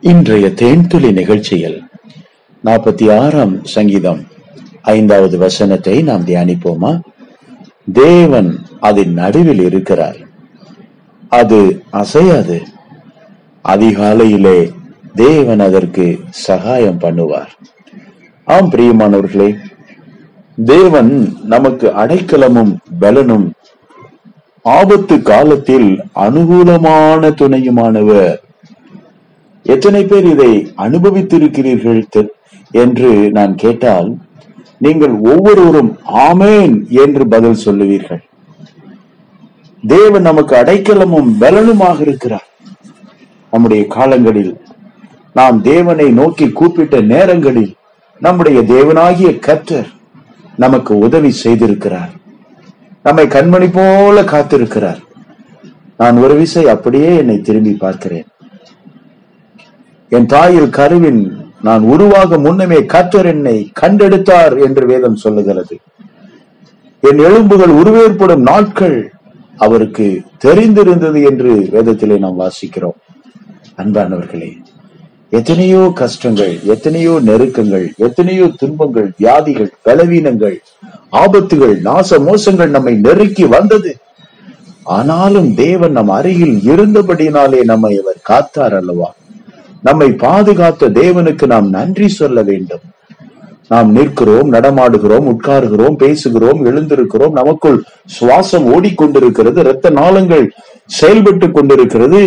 இன்றைய தேன்துளி நிகழ்ச்சியில் நாற்பத்தி ஆறாம் சங்கீதம் ஐந்தாவது வசனத்தை நாம் தியானிப்போமா? தேவன் அதன் நடுவில் இருக்கிறார். அது அசையாது. அதிகாலையிலே தேவன் அதற்கு சகாயம் பண்ணுவார். ஆம் பிரியமானவர்களே தேவன் நமக்கு அடைக்கலமும் பலனும் ஆபத்து காலத்தில் அனுகூலமான துணையுமானவர் எத்தனை பேர் இதை அனுபவித்திருக்கிறீர்கள் என்று நான் கேட்டால் நீங்கள் ஒவ்வொருவரும் ஆமேன் என்று பதில் சொல்லுவீர்கள். தேவன் நமக்கு அடைக்கலமும் பலனுமாக இருக்கிறார். நம்முடைய காலங்களில் நாம் தேவனை நோக்கி கூப்பிட்ட நேரங்களில் நம்முடைய தேவனாகிய கர்த்தர் நமக்கு உதவி செய்திருக்கிறார். நம்மை கண்மணி போல காத்திருக்கிறார். நான் ஒரு விசை அப்படியே என்னை திரும்பி பார்க்கிறேன். என் தாயில் கருவின் நான் உருவாக முன்னமே கர்த்தர் என்னை கண்டெடுத்தார் என்று வேதம் சொல்லுகிறது. என் எலும்புகள் உருவேற்படும் நாட்கள் அவருக்கு தெரிந்திருந்தது என்று வேதத்திலே நாம் வாசிக்கிறோம். அன்பானவர்களே எத்தனையோ கஷ்டங்கள் எத்தனையோ நெருக்கங்கள் எத்தனையோ துன்பங்கள் வியாதிகள் பலவீனங்கள் ஆபத்துகள் நாச மோசங்கள் நம்மை நெருக்கி வந்தது. ஆனாலும் தேவன் நம் அருகில் இருந்தபடினாலே நம்மை அவர் காத்தார் அல்லவா? நம்மை பாதுகாத்த தேவனுக்கு நாம் நன்றி சொல்ல வேண்டும். நாம் நிற்கிறோம் நடமாடுகிறோம் உட்காருகிறோம் பேசுகிறோம் எழுந்திருக்கிறோம். நமக்குள் சுவாசம் ஓடிக்கொண்டிருக்கிறது இரத்த நாளங்கள் செயல்பட்டு கொண்டிருக்கிறது.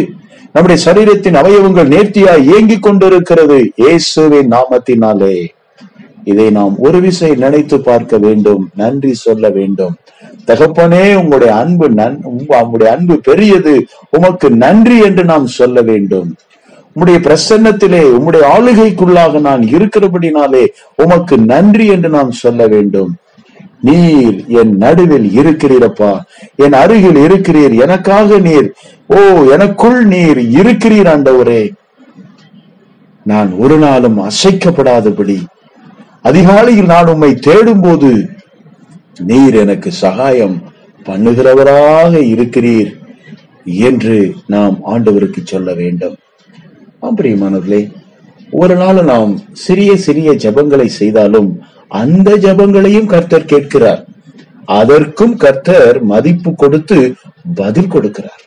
நம்முடைய சரீரத்தின் அவயவங்கள் நேர்த்தியாய் இயங்கிக் கொண்டிருக்கிறது. இயேசுவின் நாமத்தினாலே. இதை நாம் ஒரு விசை நினைத்து பார்க்க வேண்டும் நன்றி சொல்ல வேண்டும். தகப்பனே உங்களுடைய அன்பு நன் உங்களுடைய அன்பு பெரியது. உமக்கு நன்றி என்று நாம் சொல்ல வேண்டும். உம்முடைய பிரசன்னத்திலே உம்முடைய ஆளுகைக்குள்ளாக நான் இருக்கிறபடினாலே உமக்கு நன்றி என்று நான் சொல்ல வேண்டும். நீர் என் நடுவில் இருக்கிறீரப்பா. என் அருகில் இருக்கிறீர். எனக்காக நீர் ஓ எனக்குள் நீர் இருக்கிறீர் ஆண்டவரே. நான் ஒரு நாளும் அசைக்கப்படாதபடி அதிகாலையில் நான் உம்மை தேடும்போது நீர் எனக்கு சகாயம் பண்ணுகிறவராக இருக்கிறீர் என்று நாம் ஆண்டவருக்கு சொல்ல வேண்டும். ஆம் ஒரு நாள் நாம் சிறிய சிறிய ஜெபங்களை செய்தாலும் அந்த ஜெபங்களையும் கர்த்தர் கேட்கிறார். அதற்கும் கர்த்தர் மதிப்பு கொடுத்து பதில் கொடுக்கிறார்.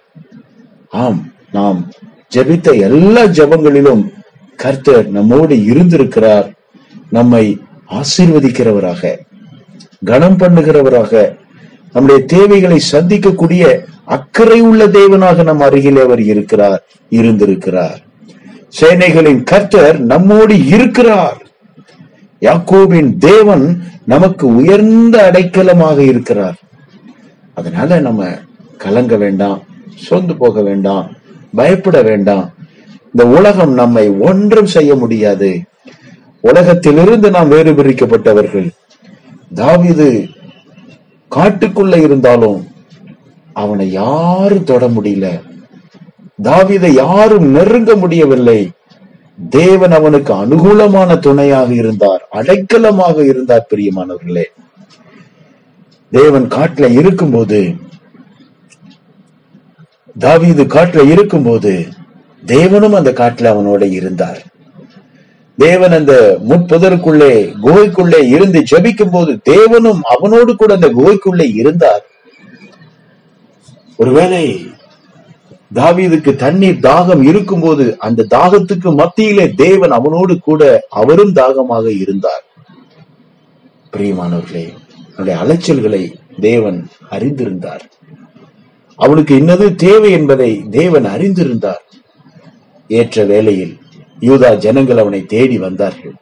ஆம் நாம் ஜபித்த எல்லா ஜெபங்களிலும் கர்த்தர் நம்மோடு இருந்திருக்கிறார். நம்மை ஆசீர்வதிக்கிறவராக கனம் பண்ணுகிறவராக நம்முடைய தேவைகளை சந்திக்கக்கூடிய அக்கறை உள்ள தேவனாக நம் அருகில் அவர் இருக்கிறார் இருந்திருக்கிறார். சேனைகளின் கர்த்தர் நம்மோடு இருக்கிறார். யாக்கோபின் தேவன் நமக்கு உயர்ந்த அடைக்கலமாக இருக்கிறார். அதனால நம்ம கலங்க வேண்டாம் சொந்து போக வேண்டாம் பயப்பட வேண்டாம். இந்த உலகம் நம்மை ஒன்றும் செய்ய முடியாது. உலகத்திலிருந்து நாம் வேறு பிரிக்கப்பட்டவர்கள் தாவிது காட்டுக்குள்ள இருந்தாலும் அவனை யாரும் தொட முடியல. தாவிதை யாரும் நெருங்க முடியவில்லை. தேவன் அவனுக்கு அனுகூலமான துணையாக இருந்தார் அடைக்கலமாக இருந்தார் பிரியமானவர்களே. தேவன் காட்டுல இருக்கும்போது தாவீது காட்டுல இருக்கும்போது தேவனும் அந்த காட்டுல அவனோட இருந்தார். தேவன் அந்த முட்புதருக்குள்ளே குகைக்குள்ளே இருந்து ஜெபிக்கும் போது தேவனும் அவனோடு கூட அந்த குகைக்குள்ளே இருந்தார். ஒருவேளை தாவீதுக்கு தண்ணீர் தாகம் இருக்கும்போது அந்த தாகத்துக்கு மத்தியிலே தேவன் அவனோடு கூட அவரும் தாகமாக இருந்தார். பிரியமானவர்களே அவனுடைய அலைச்சல்களை தேவன் அறிந்திருந்தார். அவனுக்கு இன்னது தேவை என்பதை தேவன் அறிந்திருந்தார். ஏற்ற வேளையில் யூதா ஜனங்கள் அவனை தேடி வந்தார்கள்.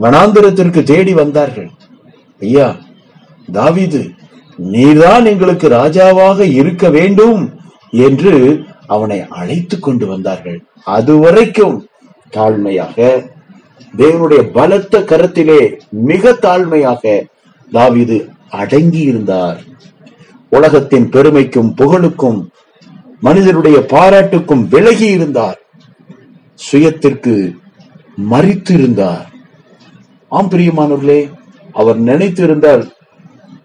வனாந்திரத்திற்கு தேடி வந்தார்கள். ஐயா தாவீது நீர்தான் எங்களுக்கு ராஜாவாக இருக்க வேண்டும். என்று அவனை அழைத்து கொண்டு வந்தார்கள். அதுவரைக்கும் தாழ்மையாக தேவனுடைய பலத்த கரத்திலே மிக தாழ்மையாக தாவீது அடங்கி இருந்தார் உலகத்தின் பெருமைக்கும் புகழுக்கும் மனிதனுடைய பாராட்டுக்கும் விலகி இருந்தார் சுயத்திற்கு மறித்து இருந்தார் ஆம் பிரியமானவர்களே அவர் நினைத்திருந்தார்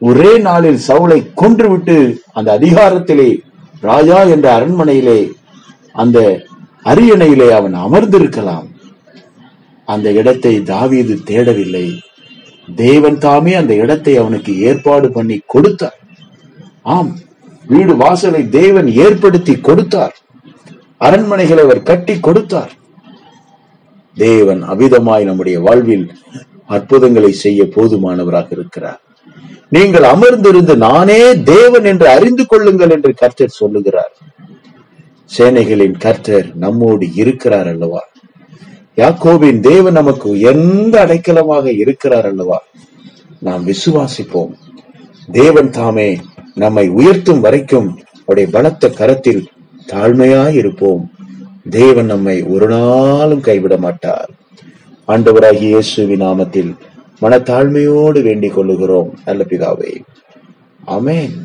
ஒரே நாளில் சவுளை கொன்றுவிட்டு அந்த அதிகாரத்திலே ராஜா என்ற அரண்மனையிலே அந்த அரியணையிலே அவன் அமர்ந்திருக்கலாம். அந்த இடத்தை தாவீது தேடவில்லை. தேவன் தாமே அந்த இடத்தை அவனுக்கு ஏற்பாடு பண்ணி கொடுத்தார். ஆம் வீடு வாசலை தேவன் ஏற்படுத்தி கொடுத்தார். அரண்மனைகளை அவர் கட்டி கொடுத்தார். தேவன் அபிதமாய் நம்முடைய வாழ்வில் அற்புதங்களை செய்ய போதுமானவராக இருக்கிறார். நீங்கள் அமர்ந்திருந்து நானே தேவன் என்று அறிந்து கொள்ளுங்கள் என்று கர்த்தர் சொல்லுகிறார். சேனைகளின் கர்த்தர் நம்மோடு இருக்கிறார் அல்லவா? யாக்கோவின் தேவன் நமக்கு எந்த அடைக்கலமாக இருக்கிறார் அல்லவா? நாம் விசுவாசிப்போம். தேவன் தாமே நம்மை உயர்த்தும் வரைக்கும் அவருடைய பலத்த கரத்தில் தாழ்மையாய் இருப்போம். தேவன் நம்மை ஒரு நாளும் கைவிட மாட்டார். ஆண்டவராகிய இயேசுவின் நாமத்தில் மனத்தாழ்மையோடு வேண்டிக் கொள்ளுகிறோம் நல்ல பிதாவே. அமேன்